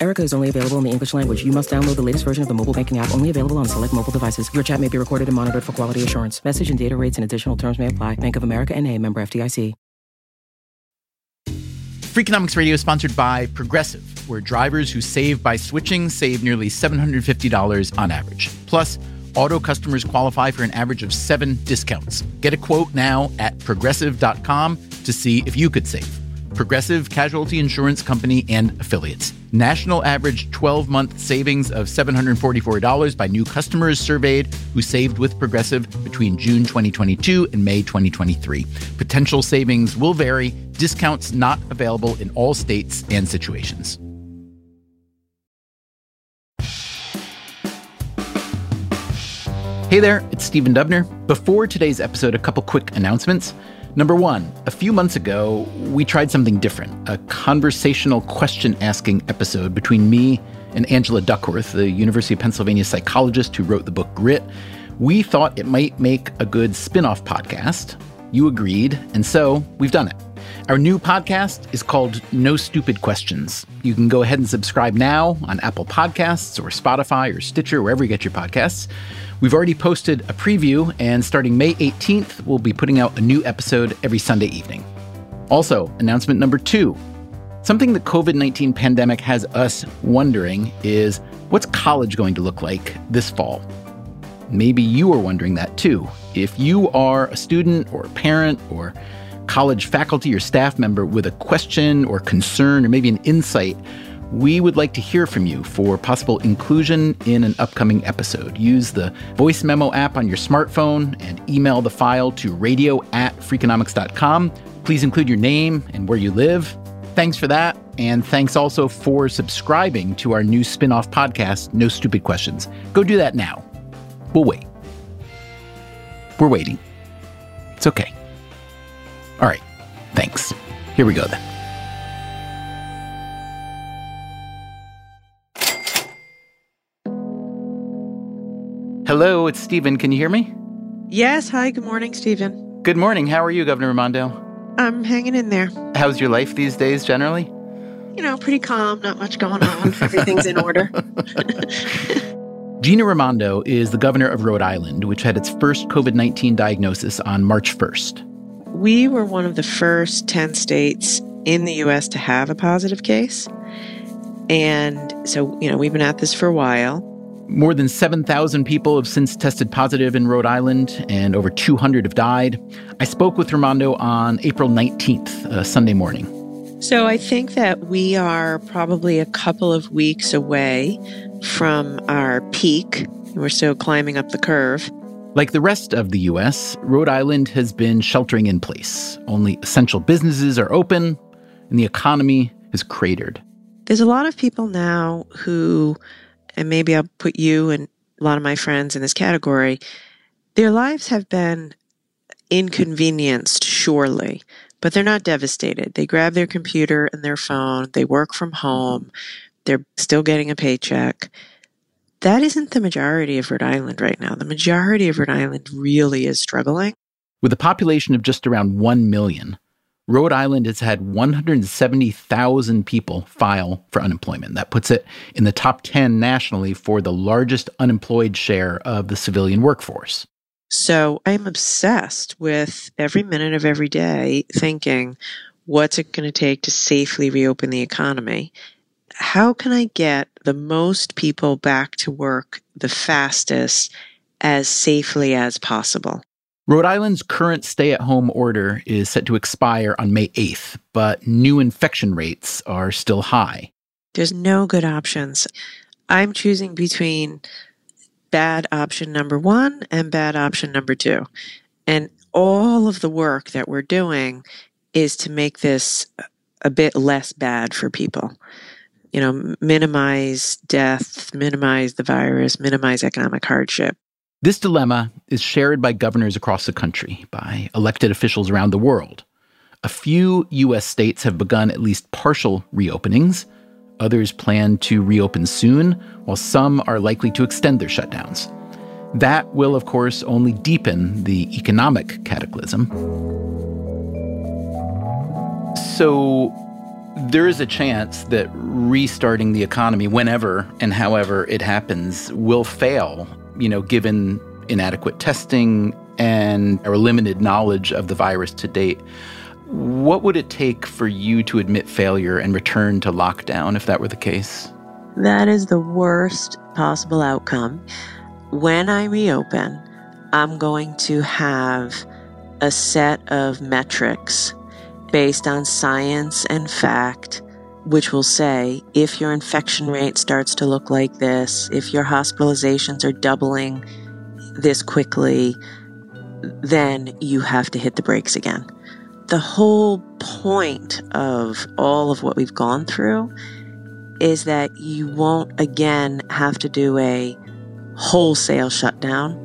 Erica is only available in the English language. You must download the latest version of the mobile banking app, only available on select mobile devices. Your chat may be recorded and monitored for quality assurance. Message and data rates and additional terms may apply. Bank of America and a member FDIC. Freakonomics Radio is sponsored by Progressive, where drivers who save by switching save nearly $750 on average. Plus, auto customers qualify for an average of seven discounts. Get a quote now at progressive.com to see if you could save. Progressive Casualty Insurance Company and Affiliates. National average 12 month savings of $744 by new customers surveyed who saved with Progressive between June 2022 and May 2023. Potential savings will vary, discounts not available in all states and situations. Hey there, it's Stephen Dubner. Before today's episode, a couple quick announcements. Number one, a few months ago, we tried something different a conversational question asking episode between me and Angela Duckworth, the University of Pennsylvania psychologist who wrote the book Grit. We thought it might make a good spin off podcast. You agreed, and so we've done it. Our new podcast is called No Stupid Questions. You can go ahead and subscribe now on Apple Podcasts or Spotify or Stitcher, wherever you get your podcasts. We've already posted a preview, and starting May 18th, we'll be putting out a new episode every Sunday evening. Also, announcement number two. Something the COVID 19 pandemic has us wondering is what's college going to look like this fall? Maybe you are wondering that too. If you are a student or a parent or college faculty or staff member with a question or concern or maybe an insight, we would like to hear from you for possible inclusion in an upcoming episode. Use the voice memo app on your smartphone and email the file to radio at freakonomics.com. Please include your name and where you live. Thanks for that. And thanks also for subscribing to our new spin off podcast, No Stupid Questions. Go do that now. We'll wait. We're waiting. It's okay. All right. Thanks. Here we go then. Hello, it's Stephen. Can you hear me? Yes. Hi. Good morning, Stephen. Good morning. How are you, Governor Raimondo? I'm hanging in there. How's your life these days generally? You know, pretty calm, not much going on. Everything's in order. Gina Raimondo is the governor of Rhode Island, which had its first COVID 19 diagnosis on March 1st. We were one of the first 10 states in the U.S. to have a positive case. And so, you know, we've been at this for a while. More than 7,000 people have since tested positive in Rhode Island, and over 200 have died. I spoke with Raimondo on April 19th, uh, Sunday morning. So I think that we are probably a couple of weeks away from our peak. We're still climbing up the curve. Like the rest of the U.S., Rhode Island has been sheltering in place. Only essential businesses are open, and the economy has cratered. There's a lot of people now who and maybe I'll put you and a lot of my friends in this category, their lives have been inconvenienced, surely, but they're not devastated. They grab their computer and their phone, they work from home, they're still getting a paycheck. That isn't the majority of Rhode Island right now. The majority of Rhode Island really is struggling. With a population of just around 1 million, Rhode Island has had 170,000 people file for unemployment. That puts it in the top 10 nationally for the largest unemployed share of the civilian workforce. So I'm obsessed with every minute of every day thinking, what's it going to take to safely reopen the economy? How can I get the most people back to work the fastest as safely as possible? Rhode Island's current stay at home order is set to expire on May 8th, but new infection rates are still high. There's no good options. I'm choosing between bad option number one and bad option number two. And all of the work that we're doing is to make this a bit less bad for people. You know, minimize death, minimize the virus, minimize economic hardship. This dilemma is shared by governors across the country, by elected officials around the world. A few U.S. states have begun at least partial reopenings. Others plan to reopen soon, while some are likely to extend their shutdowns. That will, of course, only deepen the economic cataclysm. So, there is a chance that restarting the economy, whenever and however it happens, will fail, you know, given inadequate testing and our limited knowledge of the virus to date. What would it take for you to admit failure and return to lockdown if that were the case? That is the worst possible outcome. When I reopen, I'm going to have a set of metrics based on science and fact, which will say if your infection rate starts to look like this, if your hospitalizations are doubling this quickly, then you have to hit the brakes again the whole point of all of what we've gone through is that you won't again have to do a wholesale shutdown.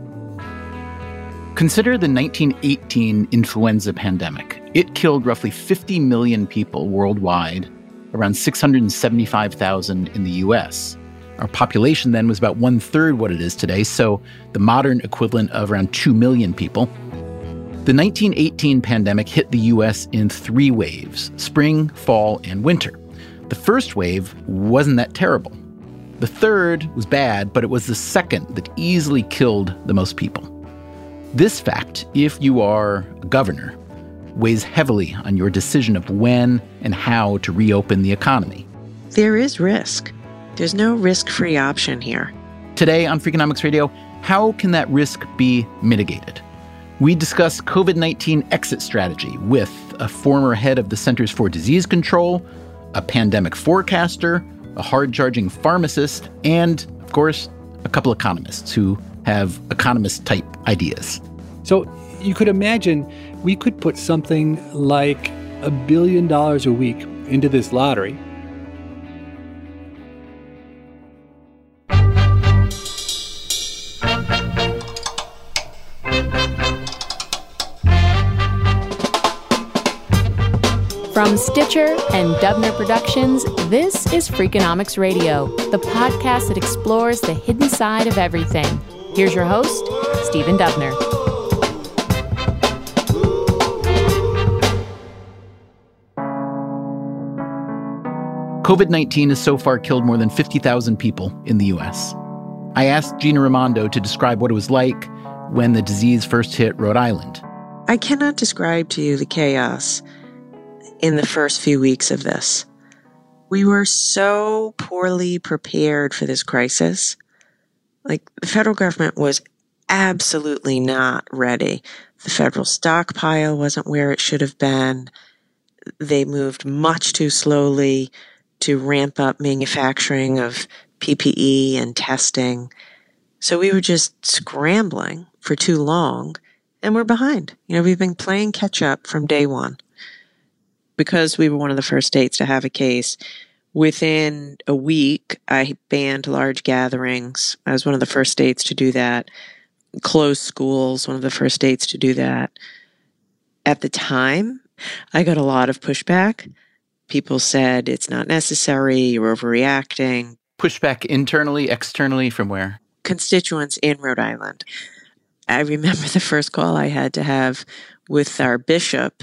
Consider the 1918 influenza pandemic. It killed roughly 50 million people worldwide, around 675,000 in the US. Our population then was about one third what it is today, so the modern equivalent of around 2 million people. The 1918 pandemic hit the US in three waves spring, fall, and winter. The first wave wasn't that terrible. The third was bad, but it was the second that easily killed the most people. This fact, if you are a governor, weighs heavily on your decision of when and how to reopen the economy. There is risk. There's no risk free option here. Today on Freakonomics Radio, how can that risk be mitigated? We discuss COVID 19 exit strategy with a former head of the Centers for Disease Control, a pandemic forecaster, a hard charging pharmacist, and, of course, a couple economists who have economist type ideas. So you could imagine we could put something like a billion dollars a week into this lottery From Stitcher and Dubner Productions, this is Freakonomics Radio, the podcast that explores the hidden side of everything. Here's your host, Stephen Dubner. COVID 19 has so far killed more than 50,000 people in the US. I asked Gina Raimondo to describe what it was like when the disease first hit Rhode Island. I cannot describe to you the chaos in the first few weeks of this. We were so poorly prepared for this crisis. Like the federal government was absolutely not ready. The federal stockpile wasn't where it should have been. They moved much too slowly to ramp up manufacturing of PPE and testing. So we were just scrambling for too long and we're behind. You know, we've been playing catch up from day one because we were one of the first states to have a case, within a week, I banned large gatherings. I was one of the first states to do that. Closed schools, one of the first states to do that. At the time, I got a lot of pushback. People said it's not necessary, you're overreacting. Pushback internally, externally, from where? Constituents in Rhode Island. I remember the first call I had to have with our bishop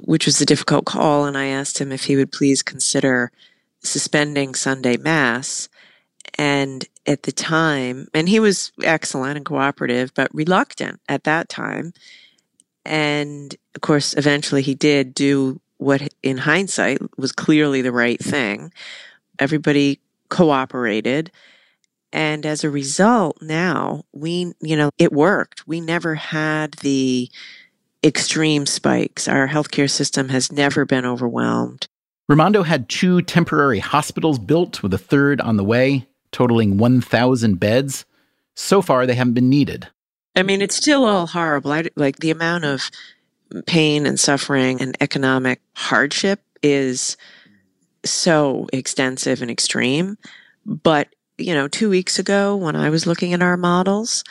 which was a difficult call. And I asked him if he would please consider suspending Sunday Mass. And at the time, and he was excellent and cooperative, but reluctant at that time. And of course, eventually he did do what, in hindsight, was clearly the right thing. Everybody cooperated. And as a result, now we, you know, it worked. We never had the extreme spikes. Our healthcare system has never been overwhelmed. Raimondo had two temporary hospitals built with a third on the way, totaling 1,000 beds. So far, they haven't been needed. I mean, it's still all horrible. I, like the amount of pain and suffering and economic hardship is so extensive and extreme. But, you know, two weeks ago when I was looking at our models,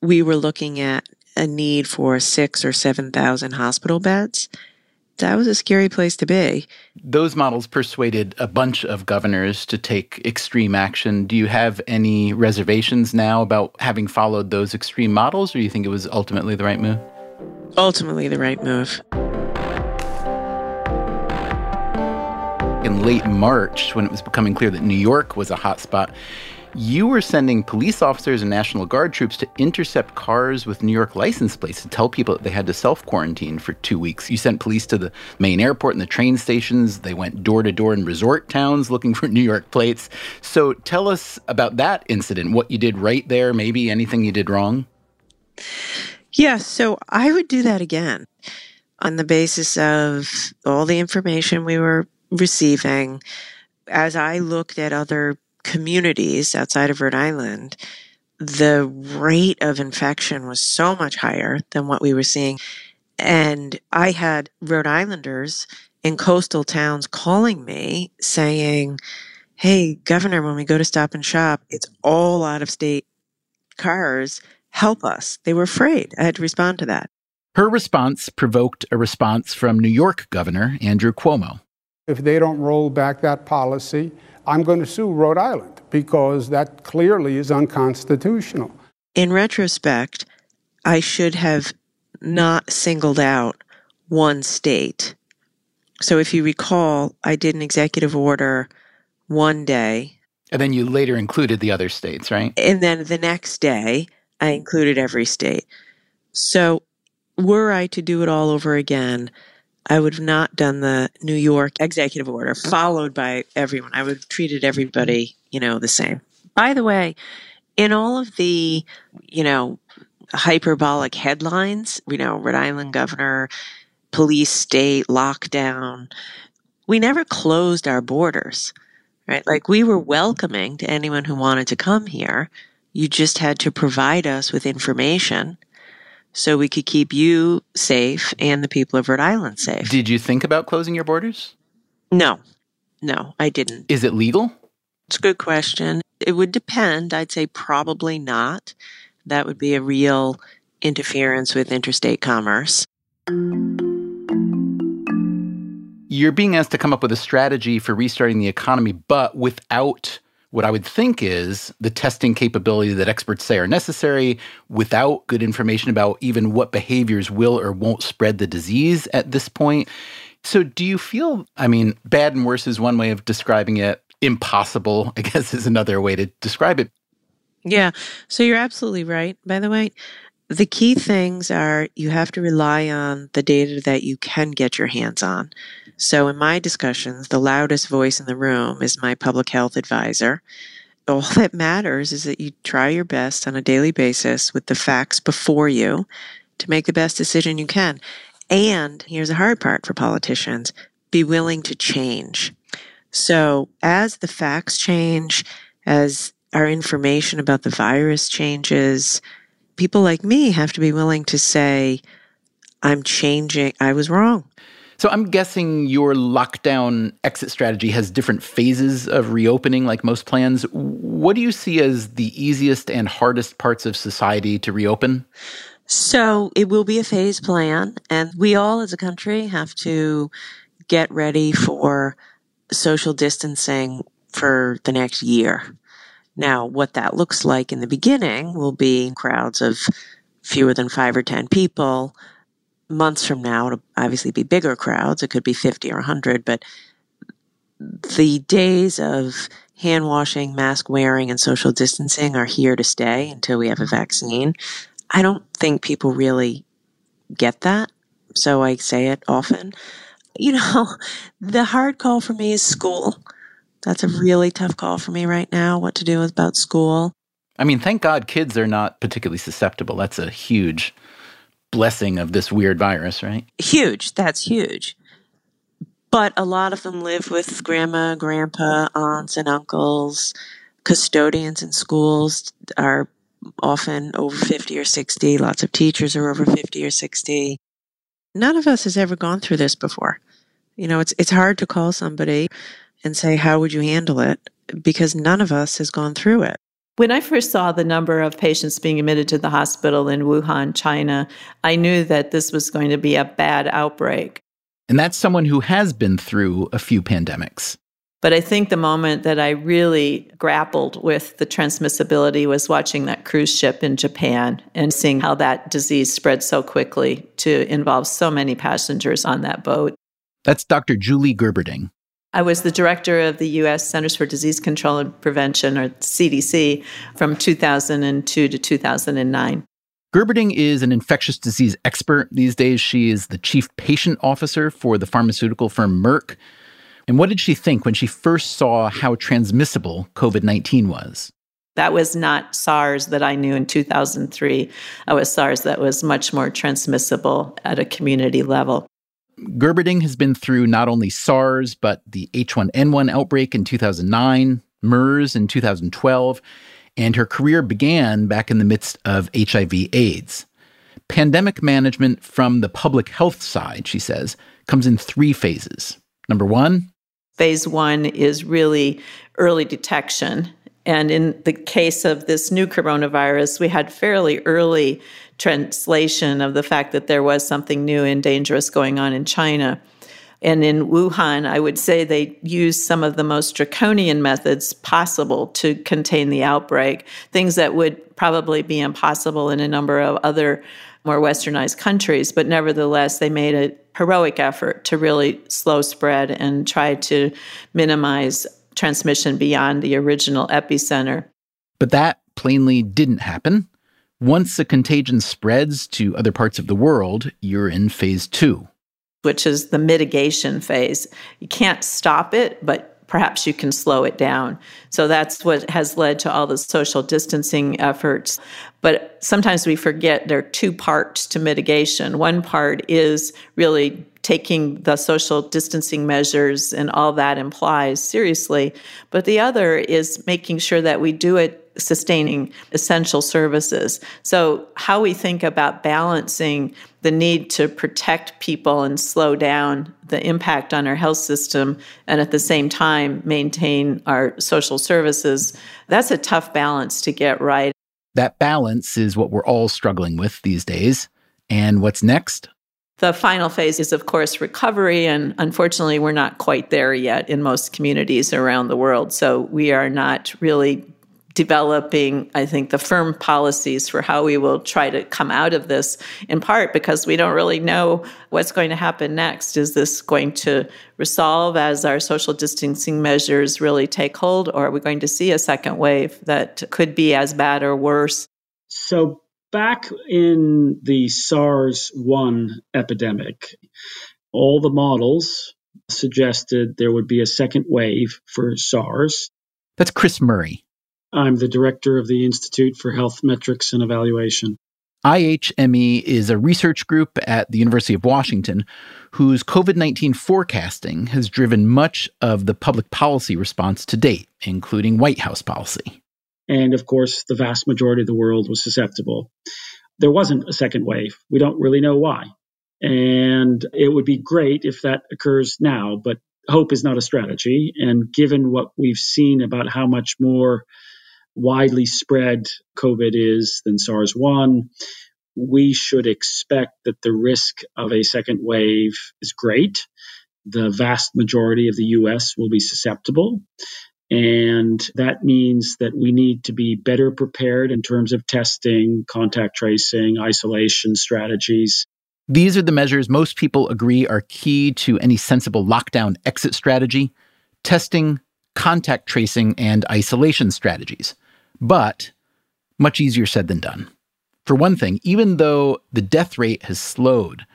we were looking at a need for six or 7,000 hospital beds. that was a scary place to be. Those models persuaded a bunch of governors to take extreme action. Do you have any reservations now about having followed those extreme models, or do you think it was ultimately the right move? Ultimately, the right move. In late March, when it was becoming clear that New York was a hotspot, you were sending police officers and National Guard troops to intercept cars with New York license plates to tell people that they had to self quarantine for two weeks. You sent police to the main airport and the train stations. They went door to door in resort towns looking for New York plates. So tell us about that incident, what you did right there, maybe anything you did wrong. Yes, yeah, so I would do that again on the basis of all the information we were receiving. As I looked at other communities outside of Rhode Island, the rate of infection was so much higher than what we were seeing. And I had Rhode Islanders in coastal towns calling me saying, Hey, Governor, when we go to stop and shop, it's all out of state cars. Help us. They were afraid. I had to respond to that. Her response provoked a response from New York Governor Andrew Cuomo. If they don't roll back that policy, I'm going to sue Rhode Island because that clearly is unconstitutional. In retrospect, I should have not singled out one state. So if you recall, I did an executive order one day. And then you later included the other states, right? And then the next day, I included every state. So were I to do it all over again, I would have not done the New York executive order followed by everyone. I would have treated everybody, you know, the same. By the way, in all of the, you know, hyperbolic headlines, you know, Rhode Island governor, police state lockdown, we never closed our borders, right? Like we were welcoming to anyone who wanted to come here. You just had to provide us with information so we could keep you safe and the people of Rhode Island safe. Did you think about closing your borders? No, no, I didn't. Is it legal? It's a good question. It would depend. I'd say probably not. That would be a real interference with interstate commerce. You're being asked to come up with a strategy for restarting the economy, but without what I would think is the testing capability that experts say are necessary without good information about even what behaviors will or won't spread the disease at this point. So, do you feel, I mean, bad and worse is one way of describing it, impossible, I guess, is another way to describe it. Yeah. So, you're absolutely right, by the way. The key things are you have to rely on the data that you can get your hands on. So, in my discussions, the loudest voice in the room is my public health advisor. All that matters is that you try your best on a daily basis with the facts before you to make the best decision you can. And here's a hard part for politicians be willing to change. So, as the facts change, as our information about the virus changes, people like me have to be willing to say, I'm changing, I was wrong. So I'm guessing your lockdown exit strategy has different phases of reopening, like most plans. What do you see as the easiest and hardest parts of society to reopen? So it will be a phase plan, and we all as a country have to get ready for social distancing for the next year. Now, what that looks like in the beginning will be crowds of fewer than five or 10 people. Months from now, it'll obviously be bigger crowds. It could be 50 or 100, but the days of hand washing, mask wearing, and social distancing are here to stay until we have a vaccine. I don't think people really get that. So I say it often. You know, the hard call for me is school. That's a really tough call for me right now, what to do about school. I mean, thank God kids are not particularly susceptible. That's a huge blessing of this weird virus, right? Huge. That's huge. But a lot of them live with grandma, grandpa, aunts, and uncles. Custodians in schools are often over 50 or 60. Lots of teachers are over 50 or 60. None of us has ever gone through this before. You know, it's it's hard to call somebody and say, How would you handle it? Because none of us has gone through it. When I first saw the number of patients being admitted to the hospital in Wuhan, China, I knew that this was going to be a bad outbreak. And that's someone who has been through a few pandemics. But I think the moment that I really grappled with the transmissibility was watching that cruise ship in Japan and seeing how that disease spread so quickly to involve so many passengers on that boat. That's Dr. Julie Gerberding. I was the director of the U.S. Centers for Disease Control and Prevention, or CDC, from 2002 to 2009. Gerberding is an infectious disease expert. These days, she is the chief patient officer for the pharmaceutical firm Merck. And what did she think when she first saw how transmissible COVID 19 was? That was not SARS that I knew in 2003. That was SARS that was much more transmissible at a community level. Gerberding has been through not only SARS, but the H1N1 outbreak in 2009, MERS in 2012, and her career began back in the midst of HIV AIDS. Pandemic management from the public health side, she says, comes in three phases. Number one, Phase one is really early detection. And in the case of this new coronavirus, we had fairly early translation of the fact that there was something new and dangerous going on in China. And in Wuhan, I would say they used some of the most draconian methods possible to contain the outbreak, things that would probably be impossible in a number of other more westernized countries. But nevertheless, they made a heroic effort to really slow spread and try to minimize transmission beyond the original epicenter. But that plainly didn't happen. Once the contagion spreads to other parts of the world, you're in phase two. Which is the mitigation phase. You can't stop it, but perhaps you can slow it down. So that's what has led to all the social distancing efforts. But sometimes we forget there are two parts to mitigation. One part is really taking the social distancing measures and all that implies seriously. But the other is making sure that we do it sustaining essential services. So, how we think about balancing the need to protect people and slow down the impact on our health system, and at the same time maintain our social services, that's a tough balance to get right. That balance is what we're all struggling with these days. And what's next? The final phase is, of course, recovery. And unfortunately, we're not quite there yet in most communities around the world. So we are not really developing, I think, the firm policies for how we will try to come out of this, in part because we don't really know what's going to happen next. Is this going to resolve as our social distancing measures really take hold, or are we going to see a second wave that could be as bad or worse? So, back in the SARS 1 epidemic, all the models suggested there would be a second wave for SARS. That's Chris Murray. I'm the director of the Institute for Health Metrics and Evaluation. IHME is a research group at the University of Washington whose COVID 19 forecasting has driven much of the public policy response to date, including White House policy. And of course, the vast majority of the world was susceptible. There wasn't a second wave. We don't really know why. And it would be great if that occurs now, but hope is not a strategy. And given what we've seen about how much more widely spread COVID is than SARS 1, we should expect that the risk of a second wave is great. The vast majority of the US will be susceptible. And that means that we need to be better prepared in terms of testing, contact tracing, isolation strategies. These are the measures most people agree are key to any sensible lockdown exit strategy testing, contact tracing, and isolation strategies but much easier said than done. For one thing, even though the death rate has slowed,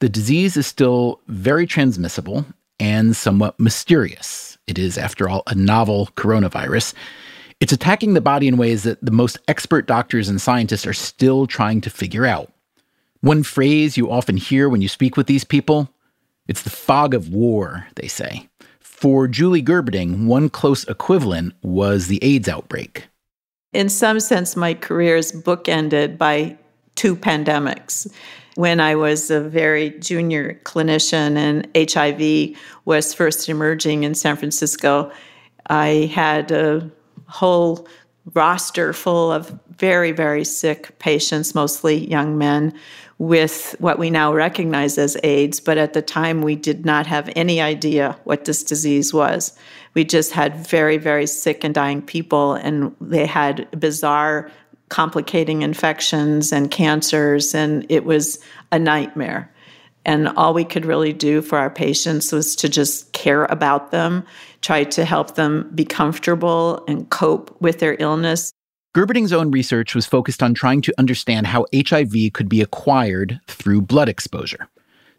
the disease is still very transmissible and somewhat mysterious. It is, after all, a novel coronavirus. It's attacking the body in ways that the most expert doctors and scientists are still trying to figure out. One phrase you often hear when you speak with these people it's the fog of war, they say. For Julie Gerberding, one close equivalent was the AIDS outbreak in some sense, my career is bookended by two pandemics. When I was a very junior clinician and HIV was first emerging in San Francisco, I had a whole roster full of very, very sick patients, mostly young men, with what we now recognize as AIDS, but at the time we did not have any idea what this disease was. We just had very, very sick and dying people, and they had bizarre, complicating infections and cancers, and it was a nightmare. And all we could really do for our patients was to just care about them, try to help them be comfortable and cope with their illness. Gerberding's own research was focused on trying to understand how HIV could be acquired through blood exposure.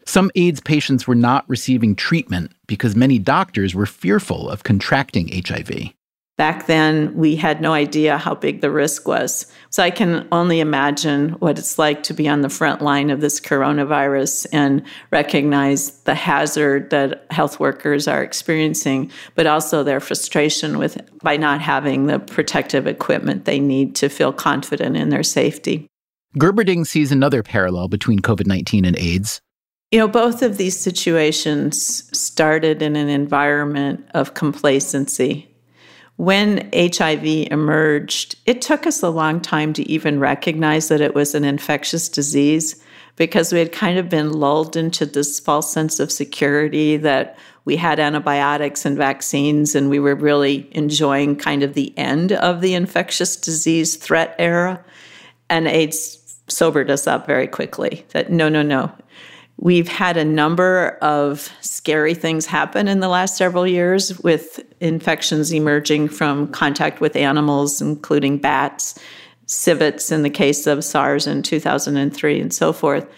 Some AIDS patients were not receiving treatment because many doctors were fearful of contracting HIV. Back then, we had no idea how big the risk was. So I can only imagine what it's like to be on the front line of this coronavirus and recognize the hazard that health workers are experiencing, but also their frustration with by not having the protective equipment they need to feel confident in their safety. Gerberding sees another parallel between COVID 19 and AIDS. You know, both of these situations started in an environment of complacency when HIV emerged, it took us a long time to even recognize that it was an infectious disease because we had kind of been lulled into this false sense of security that we had antibiotics and vaccines and we were really enjoying kind of the end of the infectious disease threat era. And AIDS sobered us up very quickly that no, no, no, We've had a number of scary things happen in the last several years with infections emerging from contact with animals, including bats, civets in the case of SARS in 2003, and so forth.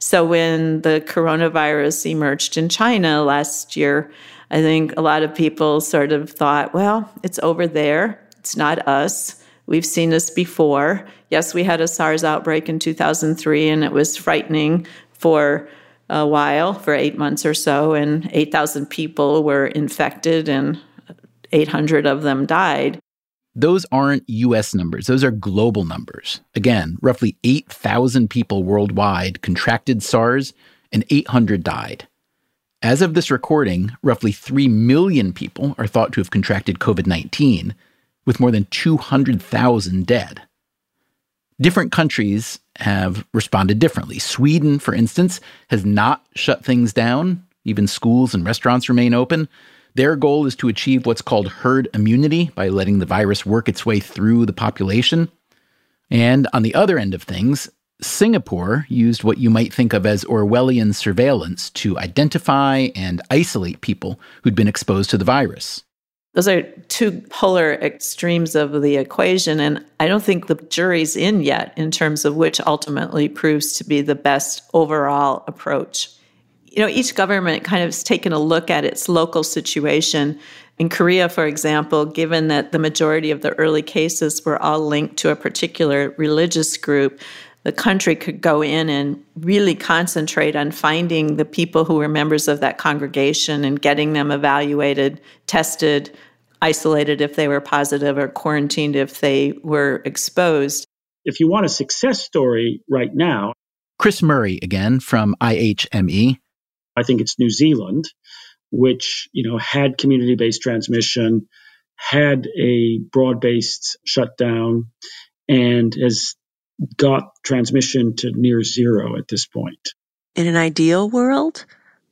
So, when the coronavirus emerged in China last year, I think a lot of people sort of thought, well, it's over there, it's not us. We've seen this before. Yes, we had a SARS outbreak in 2003 and it was frightening, for a while, for eight months or so, and 8,000 people were infected and 800 of them died. Those aren't US numbers, those are global numbers. Again, roughly 8,000 people worldwide contracted SARS and 800 died. As of this recording, roughly 3 million people are thought to have contracted COVID 19, with more than 200,000 dead. Different countries have responded differently. Sweden, for instance, has not shut things down. Even schools and restaurants remain open. Their goal is to achieve what's called herd immunity by letting the virus work its way through the population. And on the other end of things, Singapore used what you might think of as Orwellian surveillance to identify and isolate people who'd been exposed to the virus. Those are two polar extremes of the equation. And I don't think the jury's in yet in terms of which ultimately proves to be the best overall approach. You know, each government kind of has taken a look at its local situation. In Korea, for example, given that the majority of the early cases were all linked to a particular religious group, the country could go in and really concentrate on finding the people who were members of that congregation and getting them evaluated, tested, isolated if they were positive or quarantined if they were exposed. If you want a success story right now, Chris Murray again from IHME. I think it's New Zealand, which, you know, had community-based transmission, had a broad-based shutdown, and has got transmission to near zero at this point. In an ideal world,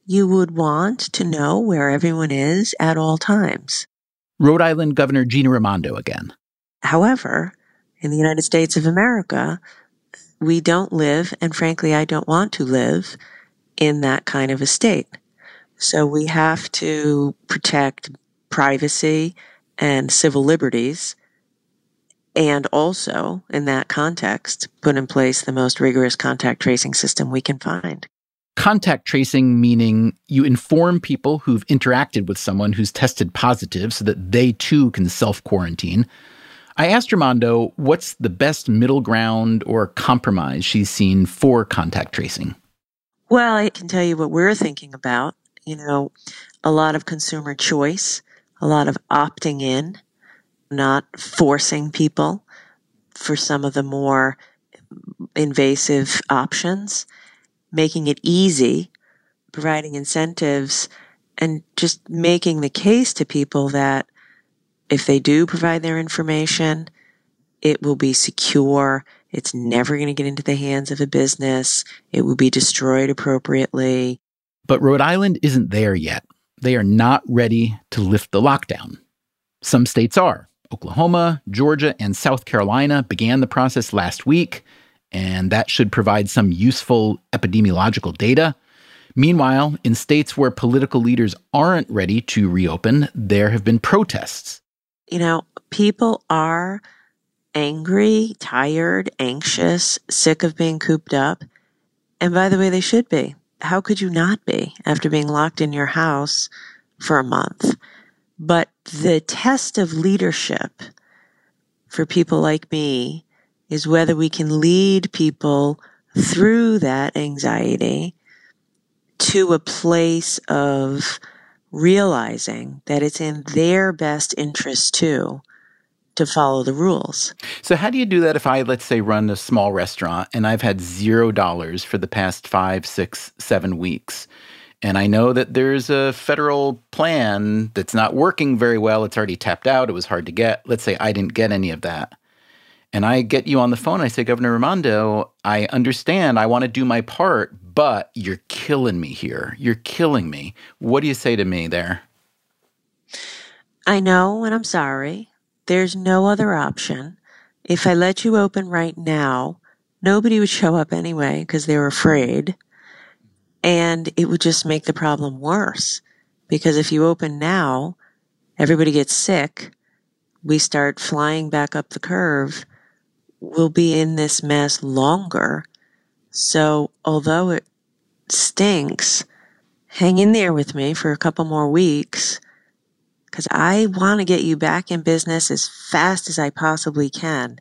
you would want to know where everyone is at all times. Rhode Island Governor Gina Raimondo again. However, in the United States of America, we don't live, and frankly, I don't want to live in that kind of a state. So we have to protect privacy and civil liberties, and also, in that context, put in place the most rigorous contact tracing system we can find. Contact tracing meaning you inform people who've interacted with someone who's tested positive so that they too can self quarantine. I asked Raimondo what's the best middle ground or compromise she's seen for contact tracing. Well, I can tell you what we're thinking about. You know, a lot of consumer choice, a lot of opting in, not forcing people for some of the more invasive options making it easy, providing incentives, and just making the case to people that if they do provide their information, it will be secure, It's never going to get into the hands of a business. It will be destroyed appropriately. But Rhode Island isn't there yet. They are not ready to lift the lockdown. Some states are. Oklahoma, Georgia, and South Carolina began the process last week, and that should provide some useful epidemiological data. Meanwhile, in states where political leaders aren't ready to reopen, there have been protests. You know, people are angry, tired, anxious, sick of being cooped up. And by the way, they should be. How could you not be after being locked in your house for a month? But the test of leadership for people like me is whether we can lead people through that anxiety to a place of realizing that it's in their best interest too to follow the rules. So, how do you do that if I, let's say, run a small restaurant and I've had zero dollars for the past five, six, seven weeks? And I know that there's a federal plan that's not working very well. It's already tapped out. It was hard to get. Let's say I didn't get any of that. And I get you on the phone. I say, Governor Raimondo, I understand. I want to do my part, but you're killing me here. You're killing me. What do you say to me there? I know, and I'm sorry. There's no other option. If I let you open right now, nobody would show up anyway because they were afraid. And it would just make the problem worse. Because if you open now, everybody gets sick. We start flying back up the curve. We'll be in this mess longer. So although it stinks, hang in there with me for a couple more weeks because I want to get you back in business as fast as I possibly can.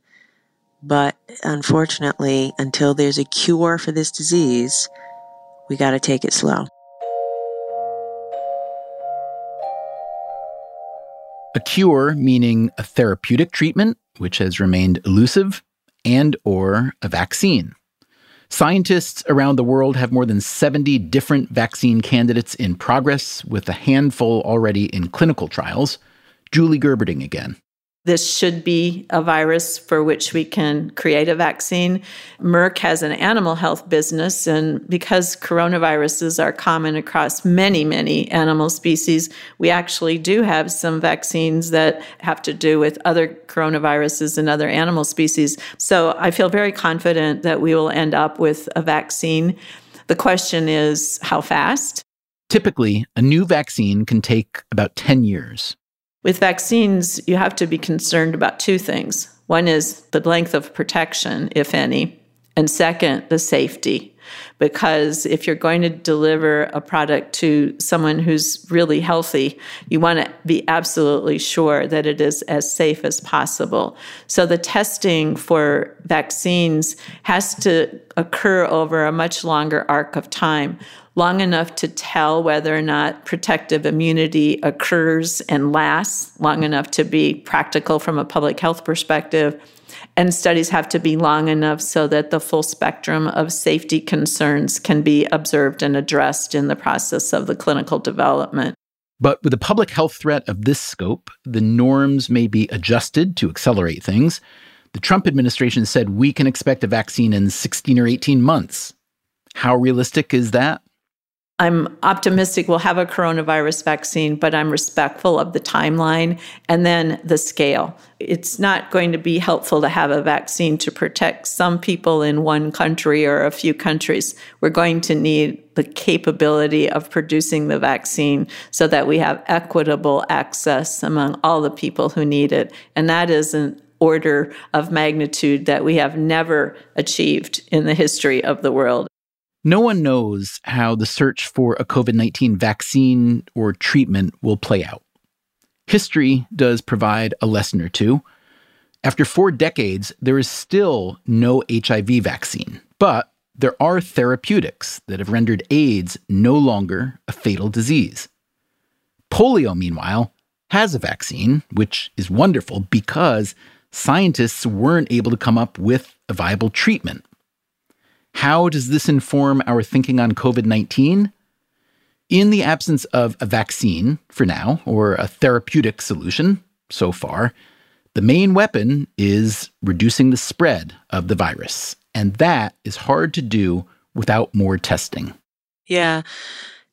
But unfortunately, until there's a cure for this disease, we got to take it slow. A cure meaning a therapeutic treatment, which has remained elusive, and or a vaccine. Scientists around the world have more than 70 different vaccine candidates in progress, with a handful already in clinical trials. Julie Gerberding again this should be a virus for which we can create a vaccine. Merck has an animal health business, and because coronaviruses are common across many, many animal species, we actually do have some vaccines that have to do with other coronaviruses and other animal species. So I feel very confident that we will end up with a vaccine. The question is how fast? Typically, a new vaccine can take about 10 years. With vaccines, you have to be concerned about two things. One is the length of protection, if any, and second, the safety. Because if you're going to deliver a product to someone who's really healthy, you want to be absolutely sure that it is as safe as possible. So the testing for vaccines has to occur over a much longer arc of time long enough to tell whether or not protective immunity occurs and lasts, long enough to be practical from a public health perspective. And studies have to be long enough so that the full spectrum of safety concerns can be observed and addressed in the process of the clinical development. But with a public health threat of this scope, the norms may be adjusted to accelerate things. The Trump administration said we can expect a vaccine in 16 or 18 months. How realistic is that? I'm optimistic we'll have a coronavirus vaccine, but I'm respectful of the timeline and then the scale. It's not going to be helpful to have a vaccine to protect some people in one country or a few countries. We're going to need the capability of producing the vaccine so that we have equitable access among all the people who need it. And that is an order of magnitude that we have never achieved in the history of the world. No one knows how the search for a COVID 19 vaccine or treatment will play out. History does provide a lesson or two. After four decades, there is still no HIV vaccine, but there are therapeutics that have rendered AIDS no longer a fatal disease. Polio, meanwhile, has a vaccine, which is wonderful because scientists weren't able to come up with a viable treatment. How does this inform our thinking on COVID 19? In the absence of a vaccine for now, or a therapeutic solution so far, The main weapon is reducing the spread of the virus, and that is hard to do without more testing. Yeah.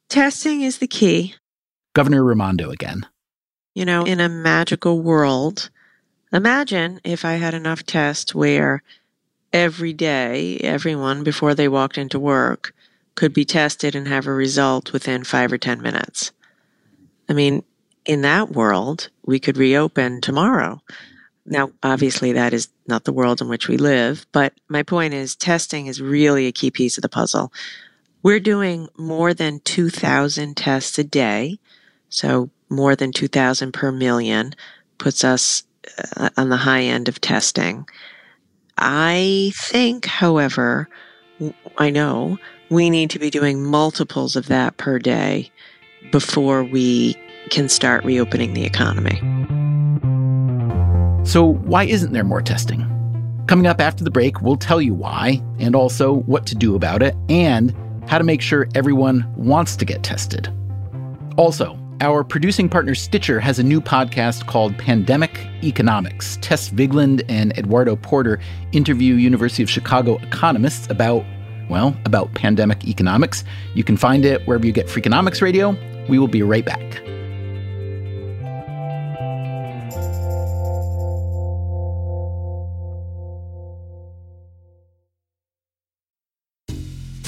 Testing is the key. Governor Raimondo again. You know, in a magical world, imagine if I had enough tests where every day, everyone before they walked into work could be tested and have a result within five or 10 minutes. I mean, in that world, we could reopen tomorrow. Now, obviously, that is not the world in which we live, but my point is testing is really a key piece of the puzzle. We're doing more than 2,000 tests a day. So more than 2,000 per million puts us uh, on the high end of testing. I think, however, I know we need to be doing multiples of that per day before we can start reopening the economy. So, why isn't there more testing? Coming up after the break, we'll tell you why, and also what to do about it, and how to make sure everyone wants to get tested. Also, our producing partner Stitcher has a new podcast called Pandemic Economics. Tess Vigland and Eduardo Porter interview University of Chicago economists about, well, about pandemic economics. You can find it wherever you get Freakonomics Radio. We will be right back.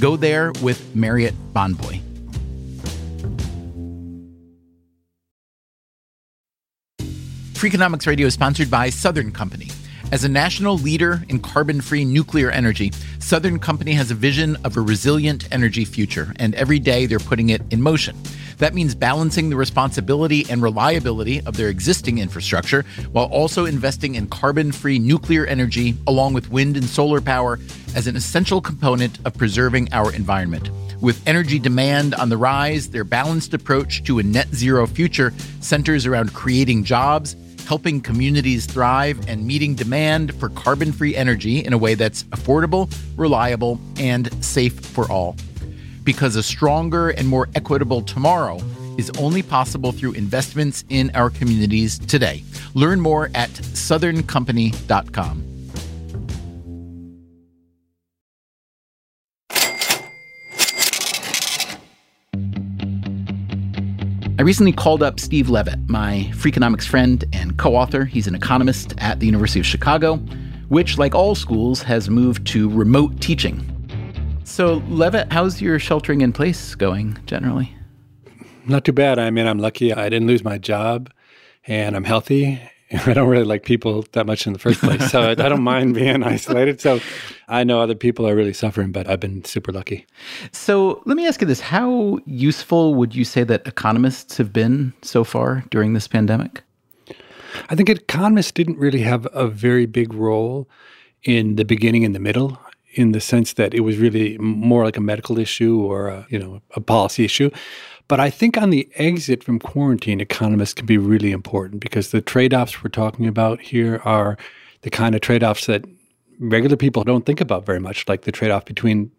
Go there with Marriott Bonvoy. Freakonomics Radio is sponsored by Southern Company. As a national leader in carbon free nuclear energy, Southern Company has a vision of a resilient energy future, and every day they're putting it in motion. That means balancing the responsibility and reliability of their existing infrastructure while also investing in carbon free nuclear energy along with wind and solar power as an essential component of preserving our environment. With energy demand on the rise, their balanced approach to a net zero future centers around creating jobs, helping communities thrive, and meeting demand for carbon free energy in a way that's affordable, reliable, and safe for all because a stronger and more equitable tomorrow is only possible through investments in our communities today. Learn more at southerncompany.com. I recently called up Steve Levitt, my Freakonomics friend and co author. He's an economist at the University of Chicago, which, like all schools, has moved to remote teaching so, Levitt, how's your sheltering in place going generally? Not too bad. I mean, I'm lucky I didn't lose my job and I'm healthy. I don't really like people that much in the first place. So I, I don't mind being isolated. So I know other people are really suffering, but I've been super lucky. So let me ask you this How useful would you say that economists have been so far during this pandemic? I think economists didn't really have a very big role in the beginning and the middle in the sense that it was really more like a medical issue or a, you know a policy issue. But I think on the exit from quarantine, economists can be really important because the trade-offs we're talking about here are the kind of trade offs that regular people don't think about very much, like the trade off between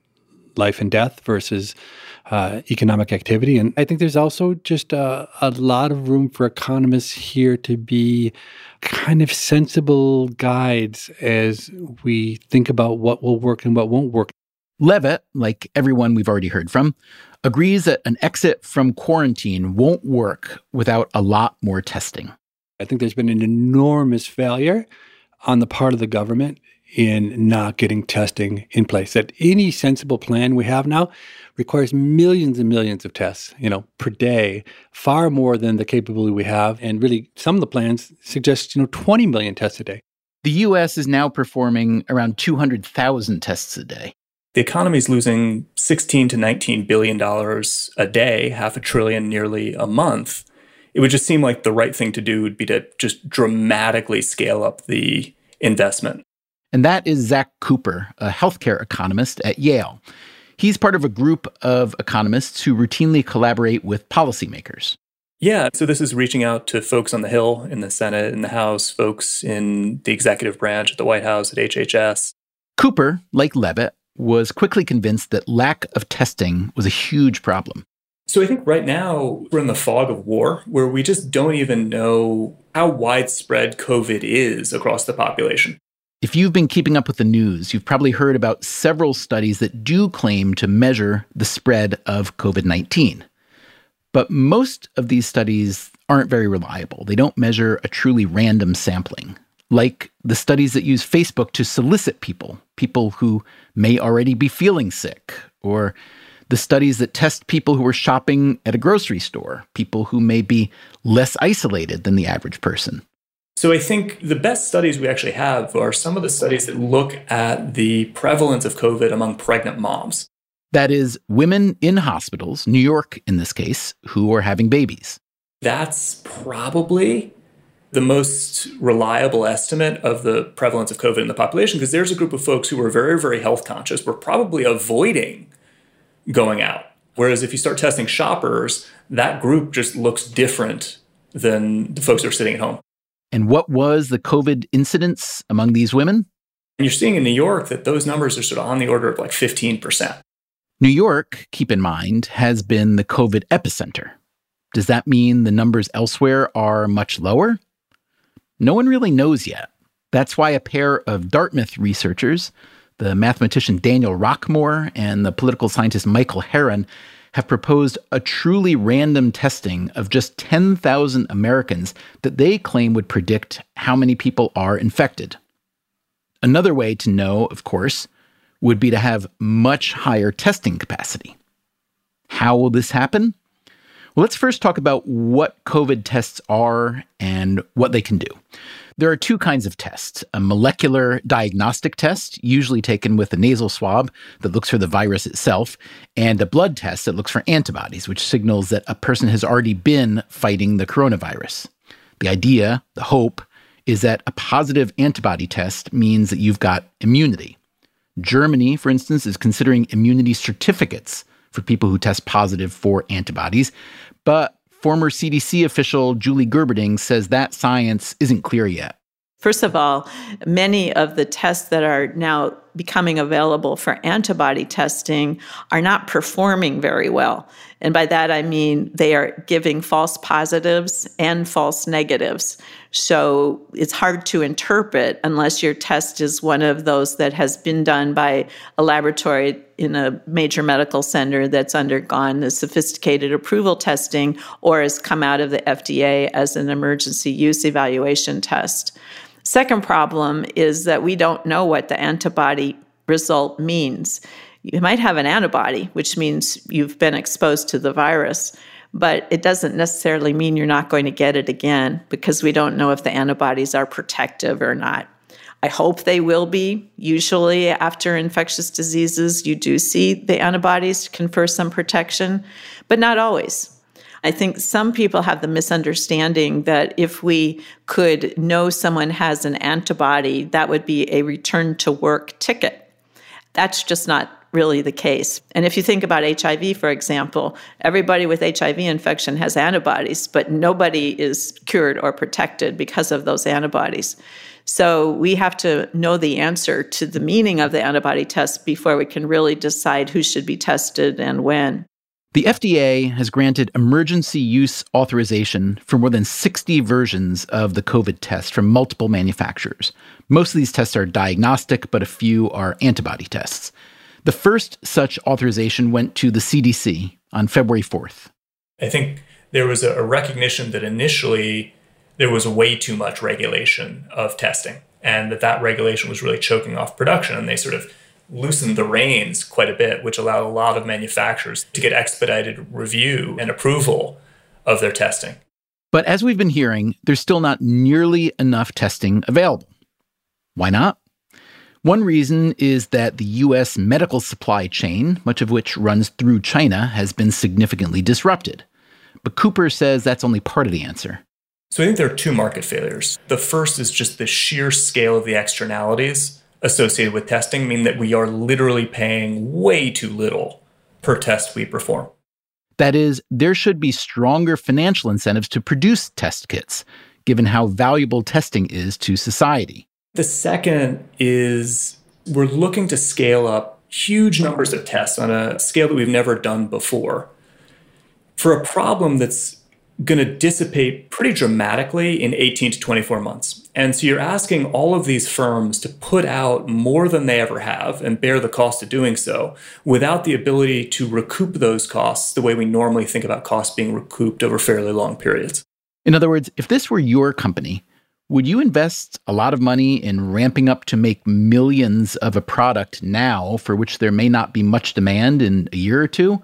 life and death versus uh, economic activity. And I think there's also just a, a lot of room for economists here to be kind of sensible guides as we think about what will work and what won't work. Levitt, like everyone we've already heard from, agrees that an exit from quarantine won't work without a lot more testing. I think there's been an enormous failure on the part of the government in not getting testing in place. That any sensible plan we have now requires millions and millions of tests, you know, per day, far more than the capability we have. And really, some of the plans suggest, you know, 20 million tests a day. The US is now performing around 200,000 tests a day. The economy is losing 16 to 19 billion dollars a day, half a trillion nearly a month. It would just seem like the right thing to do would be to just dramatically scale up the investment. And that is Zach Cooper, a healthcare economist at Yale. He's part of a group of economists who routinely collaborate with policymakers. Yeah, so this is reaching out to folks on the Hill, in the Senate, in the House, folks in the executive branch at the White House, at HHS. Cooper, like Levitt, was quickly convinced that lack of testing was a huge problem. So I think right now we're in the fog of war where we just don't even know how widespread COVID is across the population. If you've been keeping up with the news, you've probably heard about several studies that do claim to measure the spread of COVID 19. But most of these studies aren't very reliable. They don't measure a truly random sampling, like the studies that use Facebook to solicit people, people who may already be feeling sick, or the studies that test people who are shopping at a grocery store, people who may be less isolated than the average person. So I think the best studies we actually have are some of the studies that look at the prevalence of COVID among pregnant moms. That is, women in hospitals, New York in this case, who are having babies. That's probably the most reliable estimate of the prevalence of COVID in the population because there's a group of folks who are very, very health conscious. We're probably avoiding going out. Whereas if you start testing shoppers, that group just looks different than the folks who are sitting at home. And what was the COVID incidence among these women? And you're seeing in New York that those numbers are sort of on the order of like 15%. New York, keep in mind, has been the COVID epicenter. Does that mean the numbers elsewhere are much lower? No one really knows yet. That's why a pair of Dartmouth researchers, the mathematician Daniel Rockmore and the political scientist Michael Herron, have proposed a truly random testing of just 10,000 Americans that they claim would predict how many people are infected. Another way to know, of course, would be to have much higher testing capacity. How will this happen? Well, let's first talk about what COVID tests are and what they can do. There are two kinds of tests a molecular diagnostic test, usually taken with a nasal swab that looks for the virus itself, and a blood test that looks for antibodies, which signals that a person has already been fighting the coronavirus. The idea, the hope, is that a positive antibody test means that you've got immunity. Germany, for instance, is considering immunity certificates for people who test positive for antibodies, but Former CDC official Julie Gerberding says that science isn't clear yet. First of all, many of the tests that are now becoming available for antibody testing are not performing very well. And by that, I mean they are giving false positives and false negatives. So it's hard to interpret unless your test is one of those that has been done by a laboratory in a major medical center that's undergone the sophisticated approval testing or has come out of the FDA as an emergency use evaluation test. Second problem is that we don't know what the antibody result means. You might have an antibody, which means you've been exposed to the virus, but it doesn't necessarily mean you're not going to get it again because we don't know if the antibodies are protective or not. I hope they will be. Usually, after infectious diseases, you do see the antibodies confer some protection, but not always. I think some people have the misunderstanding that if we could know someone has an antibody, that would be a return to work ticket. That's just not really the case. And if you think about HIV, for example, everybody with HIV infection has antibodies, but nobody is cured or protected because of those antibodies. So we have to know the answer to the meaning of the antibody test before we can really decide who should be tested and when. The FDA has granted emergency use authorization for more than 60 versions of the COVID test from multiple manufacturers. Most of these tests are diagnostic, but a few are antibody tests. The first such authorization went to the CDC on February 4th. I think there was a recognition that initially there was way too much regulation of testing and that that regulation was really choking off production and they sort of loosened the reins quite a bit which allowed a lot of manufacturers to get expedited review and approval of their testing but as we've been hearing there's still not nearly enough testing available why not one reason is that the US medical supply chain, much of which runs through China, has been significantly disrupted. But Cooper says that's only part of the answer. So I think there are two market failures. The first is just the sheer scale of the externalities associated with testing mean that we are literally paying way too little per test we perform. That is, there should be stronger financial incentives to produce test kits, given how valuable testing is to society. The second is we're looking to scale up huge numbers of tests on a scale that we've never done before for a problem that's going to dissipate pretty dramatically in 18 to 24 months. And so you're asking all of these firms to put out more than they ever have and bear the cost of doing so without the ability to recoup those costs the way we normally think about costs being recouped over fairly long periods. In other words, if this were your company, would you invest a lot of money in ramping up to make millions of a product now for which there may not be much demand in a year or two?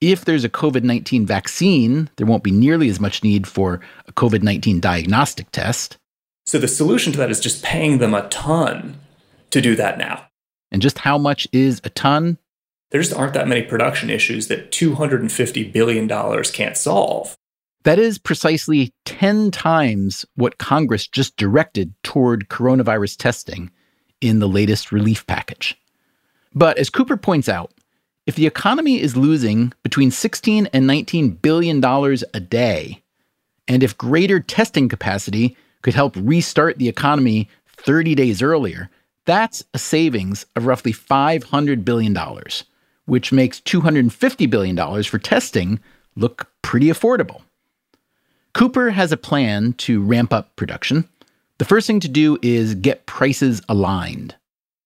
If there's a COVID 19 vaccine, there won't be nearly as much need for a COVID 19 diagnostic test. So the solution to that is just paying them a ton to do that now. And just how much is a ton? There just aren't that many production issues that $250 billion can't solve. That is precisely 10 times what Congress just directed toward coronavirus testing in the latest relief package. But as Cooper points out, if the economy is losing between 16 and 19 billion dollars a day, and if greater testing capacity could help restart the economy 30 days earlier, that's a savings of roughly 500 billion dollars, which makes 250 billion dollars for testing look pretty affordable. Cooper has a plan to ramp up production. The first thing to do is get prices aligned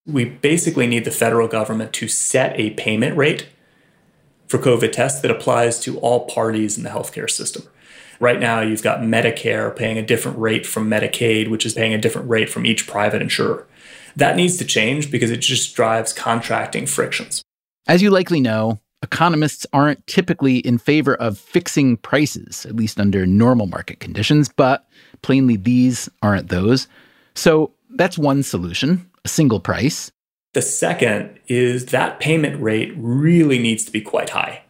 we basically need the federal government to set a payment rate for COVID tests that applies to all parties in the healthcare system. Right now, you've got Medicare paying a different rate from Medicaid, which is paying a different rate from each private insurer. That needs to change because it just drives contracting frictions. As you likely know, economists aren't typically in favor of fixing prices, at least under normal market conditions, but plainly these aren't those. So that's one solution a single price. The second is that payment rate really needs to be quite high,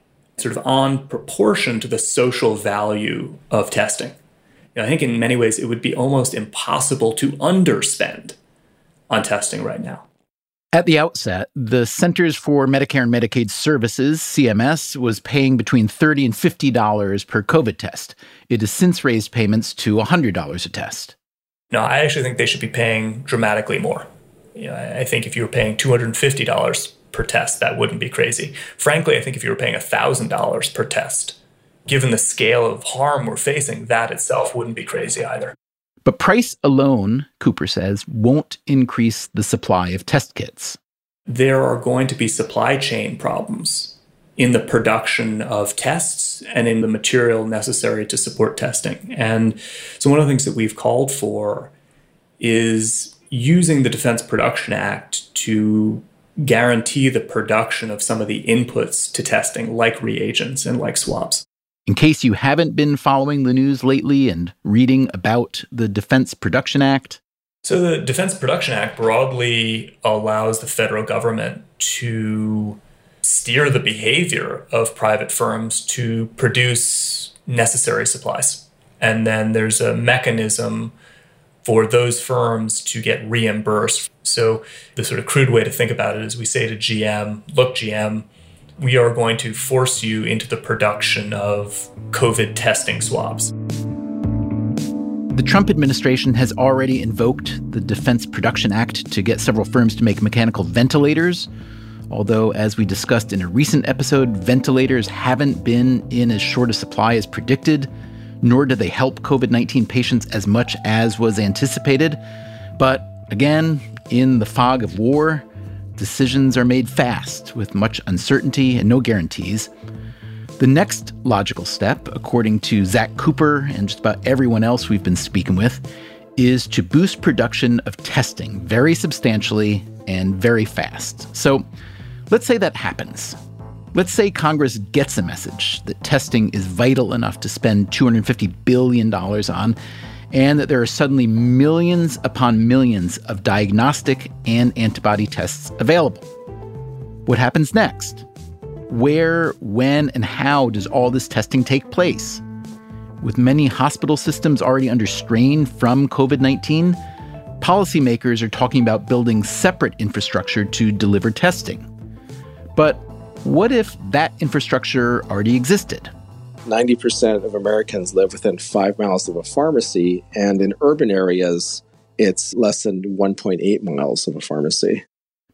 sort of on proportion to the social value of testing. You know, I think in many ways it would be almost impossible to underspend on testing right now. At the outset, the Centers for Medicare and Medicaid Services, CMS, was paying between 30 and $50 per COVID test. It has since raised payments to $100 a test. No, I actually think they should be paying dramatically more. You know, I think if you were paying $250 per test, that wouldn't be crazy. Frankly, I think if you were paying $1,000 per test, given the scale of harm we're facing, that itself wouldn't be crazy either. But price alone, Cooper says, won't increase the supply of test kits. There are going to be supply chain problems in the production of tests and in the material necessary to support testing. And so, one of the things that we've called for is using the Defense Production Act to guarantee the production of some of the inputs to testing, like reagents and like swabs. In case you haven't been following the news lately and reading about the Defense Production Act, so, the Defense Production Act broadly allows the federal government to steer the behavior of private firms to produce necessary supplies. And then there's a mechanism for those firms to get reimbursed. So, the sort of crude way to think about it is we say to GM, look, GM, we are going to force you into the production of COVID testing swabs. The Trump administration has already invoked the Defense Production Act to get several firms to make mechanical ventilators. Although, as we discussed in a recent episode, ventilators haven't been in as short a supply as predicted, nor do they help COVID 19 patients as much as was anticipated. But again, in the fog of war, decisions are made fast with much uncertainty and no guarantees. The next logical step, according to Zach Cooper and just about everyone else we've been speaking with, is to boost production of testing very substantially and very fast. So let's say that happens. Let's say Congress gets a message that testing is vital enough to spend $250 billion on, and that there are suddenly millions upon millions of diagnostic and antibody tests available. What happens next? Where, when, and how does all this testing take place? With many hospital systems already under strain from COVID 19, policymakers are talking about building separate infrastructure to deliver testing. But what if that infrastructure already existed? 90% of Americans live within five miles of a pharmacy, and in urban areas, it's less than 1.8 miles of a pharmacy.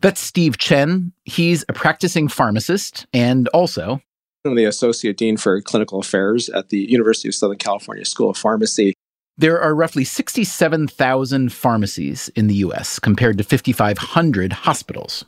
That's Steve Chen. He's a practicing pharmacist and also I'm the Associate Dean for Clinical Affairs at the University of Southern California School of Pharmacy. There are roughly 67,000 pharmacies in the US compared to 5,500 hospitals.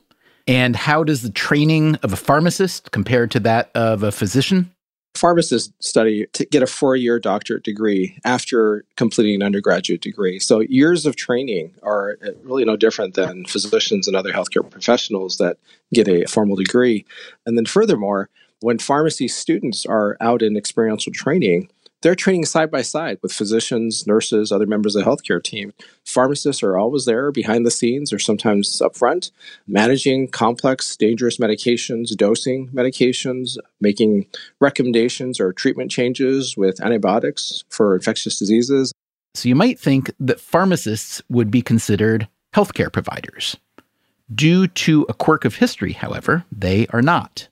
And how does the training of a pharmacist compare to that of a physician? pharmacists study to get a four year doctorate degree after completing an undergraduate degree. So, years of training are uh, really no different than physicians and other healthcare professionals that get a formal degree. And then, furthermore, when pharmacy students are out in experiential training, they're training side by side with physicians, nurses, other members of the healthcare team. Pharmacists are always there behind the scenes or sometimes up front, managing complex, dangerous medications, dosing medications, making recommendations or treatment changes with antibiotics for infectious diseases. So you might think that pharmacists would be considered healthcare providers. Due to a quirk of history, however, they are not.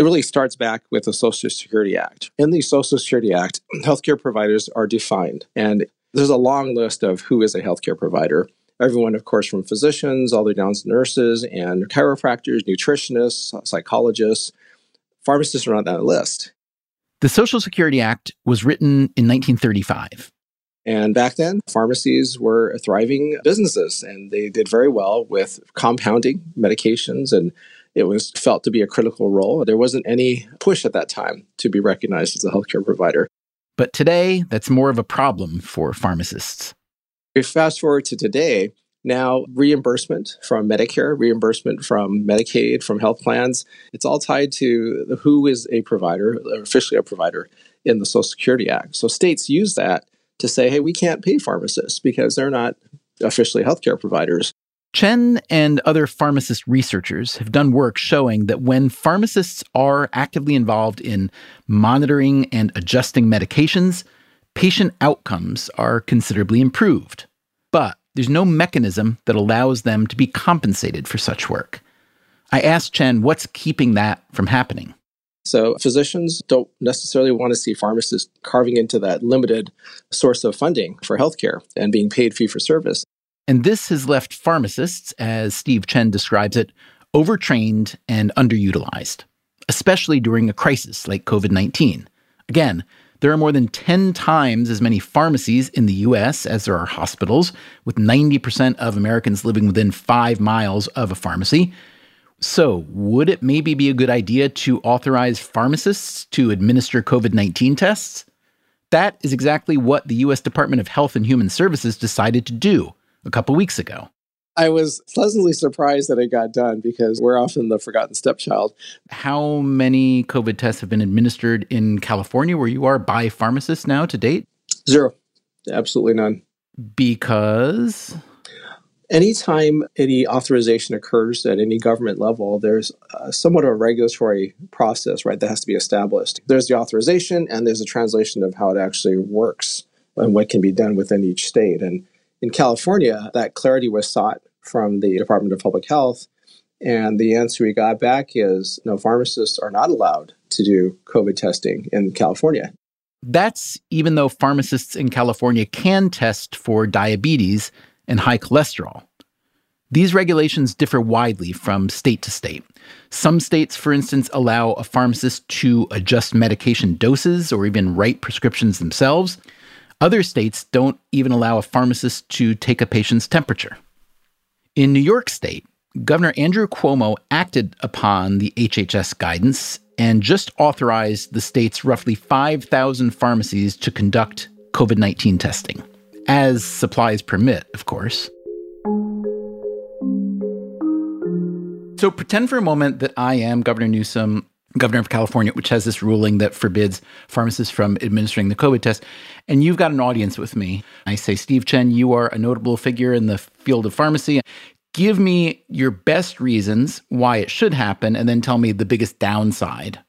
It really starts back with the Social Security Act. In the Social Security Act, healthcare providers are defined, and there's a long list of who is a healthcare provider. Everyone, of course, from physicians all the way down to nurses and chiropractors, nutritionists, psychologists, pharmacists are on that list. The Social Security Act was written in 1935. And back then, pharmacies were thriving businesses and they did very well with compounding medications and it was felt to be a critical role. There wasn't any push at that time to be recognized as a healthcare provider. But today, that's more of a problem for pharmacists. If fast forward to today, now reimbursement from Medicare, reimbursement from Medicaid, from health plans, it's all tied to who is a provider, officially a provider in the Social Security Act. So states use that to say, hey, we can't pay pharmacists because they're not officially healthcare providers. Chen and other pharmacist researchers have done work showing that when pharmacists are actively involved in monitoring and adjusting medications, patient outcomes are considerably improved. But there's no mechanism that allows them to be compensated for such work. I asked Chen what's keeping that from happening. So, physicians don't necessarily want to see pharmacists carving into that limited source of funding for healthcare and being paid fee for service. And this has left pharmacists, as Steve Chen describes it, overtrained and underutilized, especially during a crisis like COVID 19. Again, there are more than 10 times as many pharmacies in the US as there are hospitals, with 90% of Americans living within five miles of a pharmacy. So, would it maybe be a good idea to authorize pharmacists to administer COVID 19 tests? That is exactly what the US Department of Health and Human Services decided to do a couple weeks ago. I was pleasantly surprised that it got done because we're often the forgotten stepchild. How many COVID tests have been administered in California, where you are, by pharmacists now to date? Zero. Absolutely none. Because? Anytime any authorization occurs at any government level, there's uh, somewhat of a regulatory process, right, that has to be established. There's the authorization and there's a translation of how it actually works and what can be done within each state. And In California, that clarity was sought from the Department of Public Health. And the answer we got back is no, pharmacists are not allowed to do COVID testing in California. That's even though pharmacists in California can test for diabetes and high cholesterol. These regulations differ widely from state to state. Some states, for instance, allow a pharmacist to adjust medication doses or even write prescriptions themselves. Other states don't even allow a pharmacist to take a patient's temperature. In New York State, Governor Andrew Cuomo acted upon the HHS guidance and just authorized the state's roughly 5,000 pharmacies to conduct COVID 19 testing, as supplies permit, of course. So pretend for a moment that I am Governor Newsom, governor of California, which has this ruling that forbids pharmacists from administering the COVID test. And you've got an audience with me. I say, Steve Chen, you are a notable figure in the field of pharmacy. Give me your best reasons why it should happen, and then tell me the biggest downside.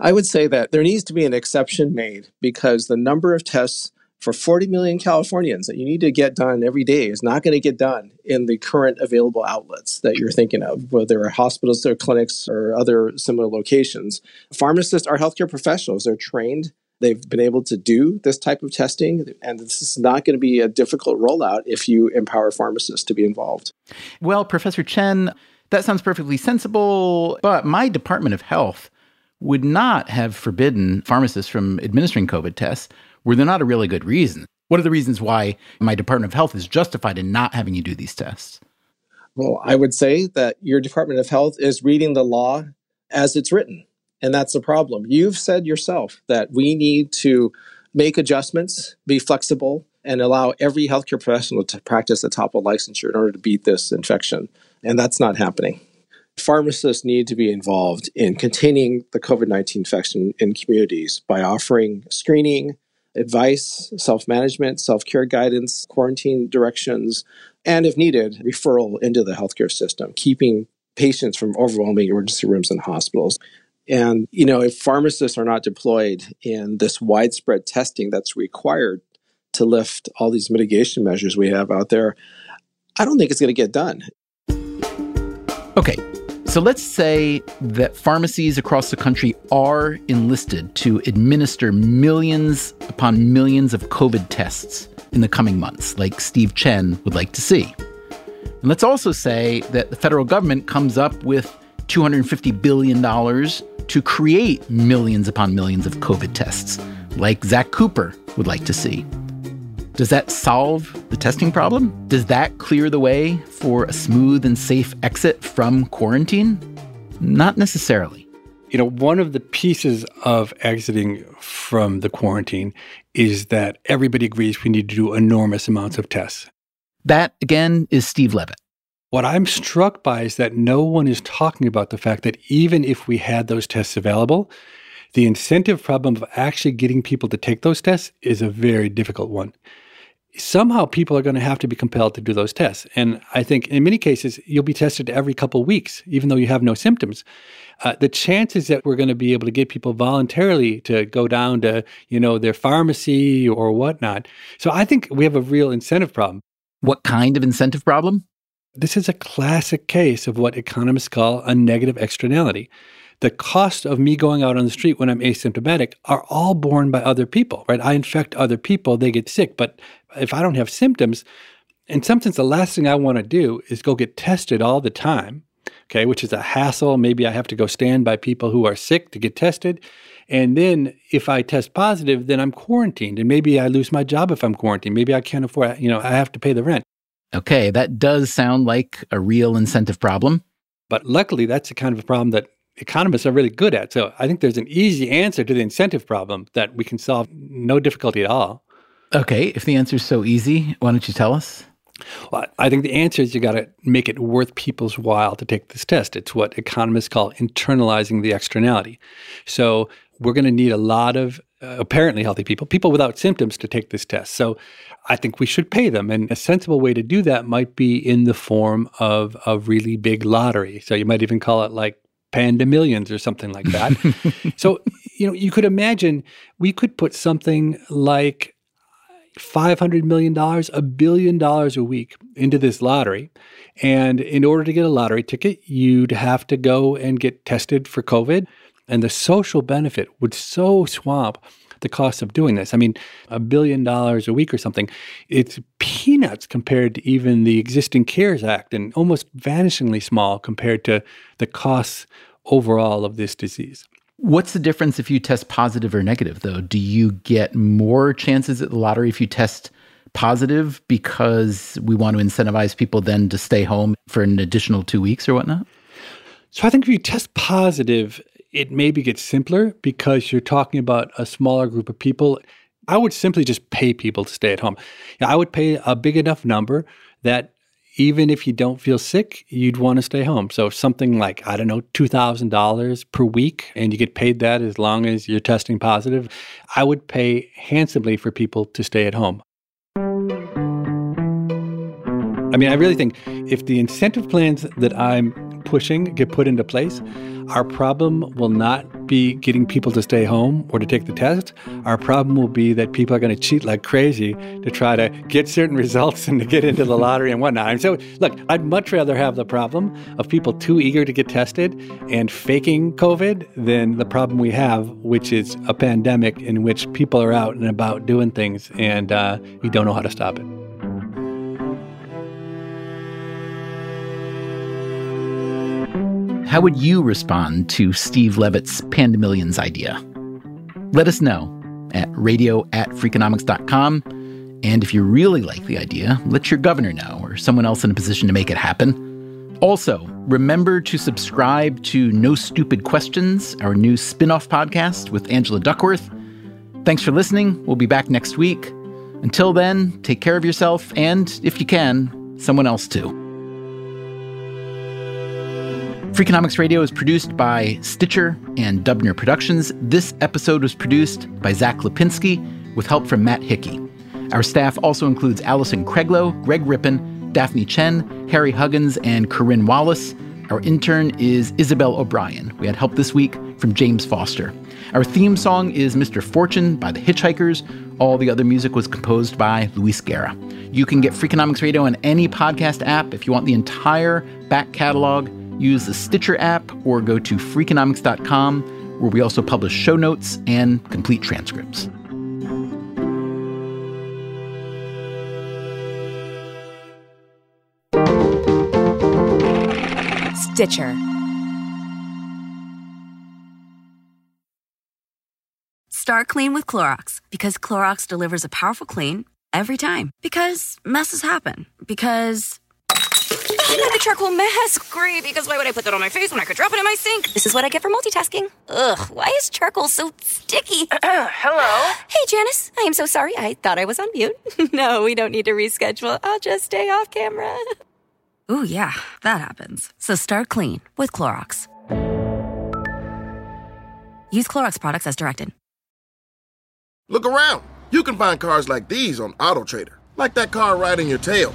I would say that there needs to be an exception made because the number of tests for 40 million Californians that you need to get done every day is not going to get done in the current available outlets that you're thinking of, whether they're hospitals or clinics or other similar locations. Pharmacists are healthcare professionals. They're trained. They've been able to do this type of testing, and this is not going to be a difficult rollout if you empower pharmacists to be involved. Well, Professor Chen, that sounds perfectly sensible, but my Department of Health would not have forbidden pharmacists from administering COVID tests were there not a really good reason? What are the reasons why my Department of Health is justified in not having you do these tests? Well, I would say that your Department of Health is reading the law as it's written. And that's the problem. You've said yourself that we need to make adjustments, be flexible, and allow every healthcare professional to practice the top of licensure in order to beat this infection. And that's not happening. Pharmacists need to be involved in containing the COVID 19 infection in communities by offering screening, advice, self management, self care guidance, quarantine directions, and if needed, referral into the healthcare system, keeping patients from overwhelming emergency rooms and hospitals. And, you know, if pharmacists are not deployed in this widespread testing that's required to lift all these mitigation measures we have out there, I don't think it's going to get done. Okay, so let's say that pharmacies across the country are enlisted to administer millions upon millions of COVID tests in the coming months, like Steve Chen would like to see. And let's also say that the federal government comes up with $250 billion to create millions upon millions of COVID tests, like Zach Cooper would like to see. Does that solve the testing problem? Does that clear the way for a smooth and safe exit from quarantine? Not necessarily. You know, one of the pieces of exiting from the quarantine is that everybody agrees we need to do enormous amounts of tests. That, again, is Steve Levitt. What I'm struck by is that no one is talking about the fact that even if we had those tests available, the incentive problem of actually getting people to take those tests is a very difficult one somehow people are going to have to be compelled to do those tests. And I think in many cases, you'll be tested every couple of weeks, even though you have no symptoms. Uh, the chances that we're going to be able to get people voluntarily to go down to, you know, their pharmacy or whatnot. So I think we have a real incentive problem. What kind of incentive problem? This is a classic case of what economists call a negative externality the cost of me going out on the street when I'm asymptomatic are all borne by other people, right? I infect other people, they get sick. But if I don't have symptoms, in some sense, the last thing I want to do is go get tested all the time, okay, which is a hassle. Maybe I have to go stand by people who are sick to get tested. And then if I test positive, then I'm quarantined. And maybe I lose my job if I'm quarantined. Maybe I can't afford, you know, I have to pay the rent. Okay, that does sound like a real incentive problem. But luckily, that's the kind of a problem that economists are really good at. So I think there's an easy answer to the incentive problem that we can solve no difficulty at all. Okay, if the answer is so easy, why don't you tell us? Well, I think the answer is you got to make it worth people's while to take this test. It's what economists call internalizing the externality. So we're going to need a lot of uh, apparently healthy people, people without symptoms, to take this test. So I think we should pay them. And a sensible way to do that might be in the form of a really big lottery. So you might even call it like Pandemillions or something like that. so, you know, you could imagine we could put something like $500 million, a billion dollars a week into this lottery. And in order to get a lottery ticket, you'd have to go and get tested for COVID. And the social benefit would so swamp the cost of doing this. I mean, a billion dollars a week or something, it's peanuts compared to even the existing CARES Act and almost vanishingly small compared to the costs overall of this disease. What's the difference if you test positive or negative, though? Do you get more chances at the lottery if you test positive because we want to incentivize people then to stay home for an additional two weeks or whatnot? So I think if you test positive, it maybe gets simpler because you're talking about a smaller group of people. I would simply just pay people to stay at home. I would pay a big enough number that even if you don't feel sick, you'd want to stay home. So something like, I don't know, $2,000 per week, and you get paid that as long as you're testing positive. I would pay handsomely for people to stay at home. I mean, I really think if the incentive plans that I'm pushing get put into place, our problem will not be getting people to stay home or to take the test. Our problem will be that people are going to cheat like crazy to try to get certain results and to get into the lottery and whatnot. And so, look, I'd much rather have the problem of people too eager to get tested and faking COVID than the problem we have, which is a pandemic in which people are out and about doing things and uh, we don't know how to stop it. How would you respond to Steve Levitt's Pandemillions idea? Let us know at radio at freakonomics.com. And if you really like the idea, let your governor know or someone else in a position to make it happen. Also, remember to subscribe to No Stupid Questions, our new spin off podcast with Angela Duckworth. Thanks for listening. We'll be back next week. Until then, take care of yourself and, if you can, someone else too. Freakonomics Radio is produced by Stitcher and Dubner Productions. This episode was produced by Zach Lapinski with help from Matt Hickey. Our staff also includes Allison Craiglow, Greg Rippin, Daphne Chen, Harry Huggins, and Corinne Wallace. Our intern is Isabel O'Brien. We had help this week from James Foster. Our theme song is Mr. Fortune by the Hitchhikers. All the other music was composed by Luis Guerra. You can get Freakonomics Radio on any podcast app. If you want the entire back catalog, use the Stitcher app or go to freakonomics.com, where we also publish show notes and complete transcripts. Stitcher. Start clean with Clorox because Clorox delivers a powerful clean every time. Because messes happen. Because not the charcoal mask. Great, because why would I put that on my face when I could drop it in my sink? This is what I get for multitasking. Ugh, why is charcoal so sticky? Hello? Hey, Janice. I am so sorry. I thought I was on mute. no, we don't need to reschedule. I'll just stay off camera. Ooh, yeah, that happens. So start clean with Clorox. Use Clorox products as directed. Look around. You can find cars like these on AutoTrader, like that car riding your tail.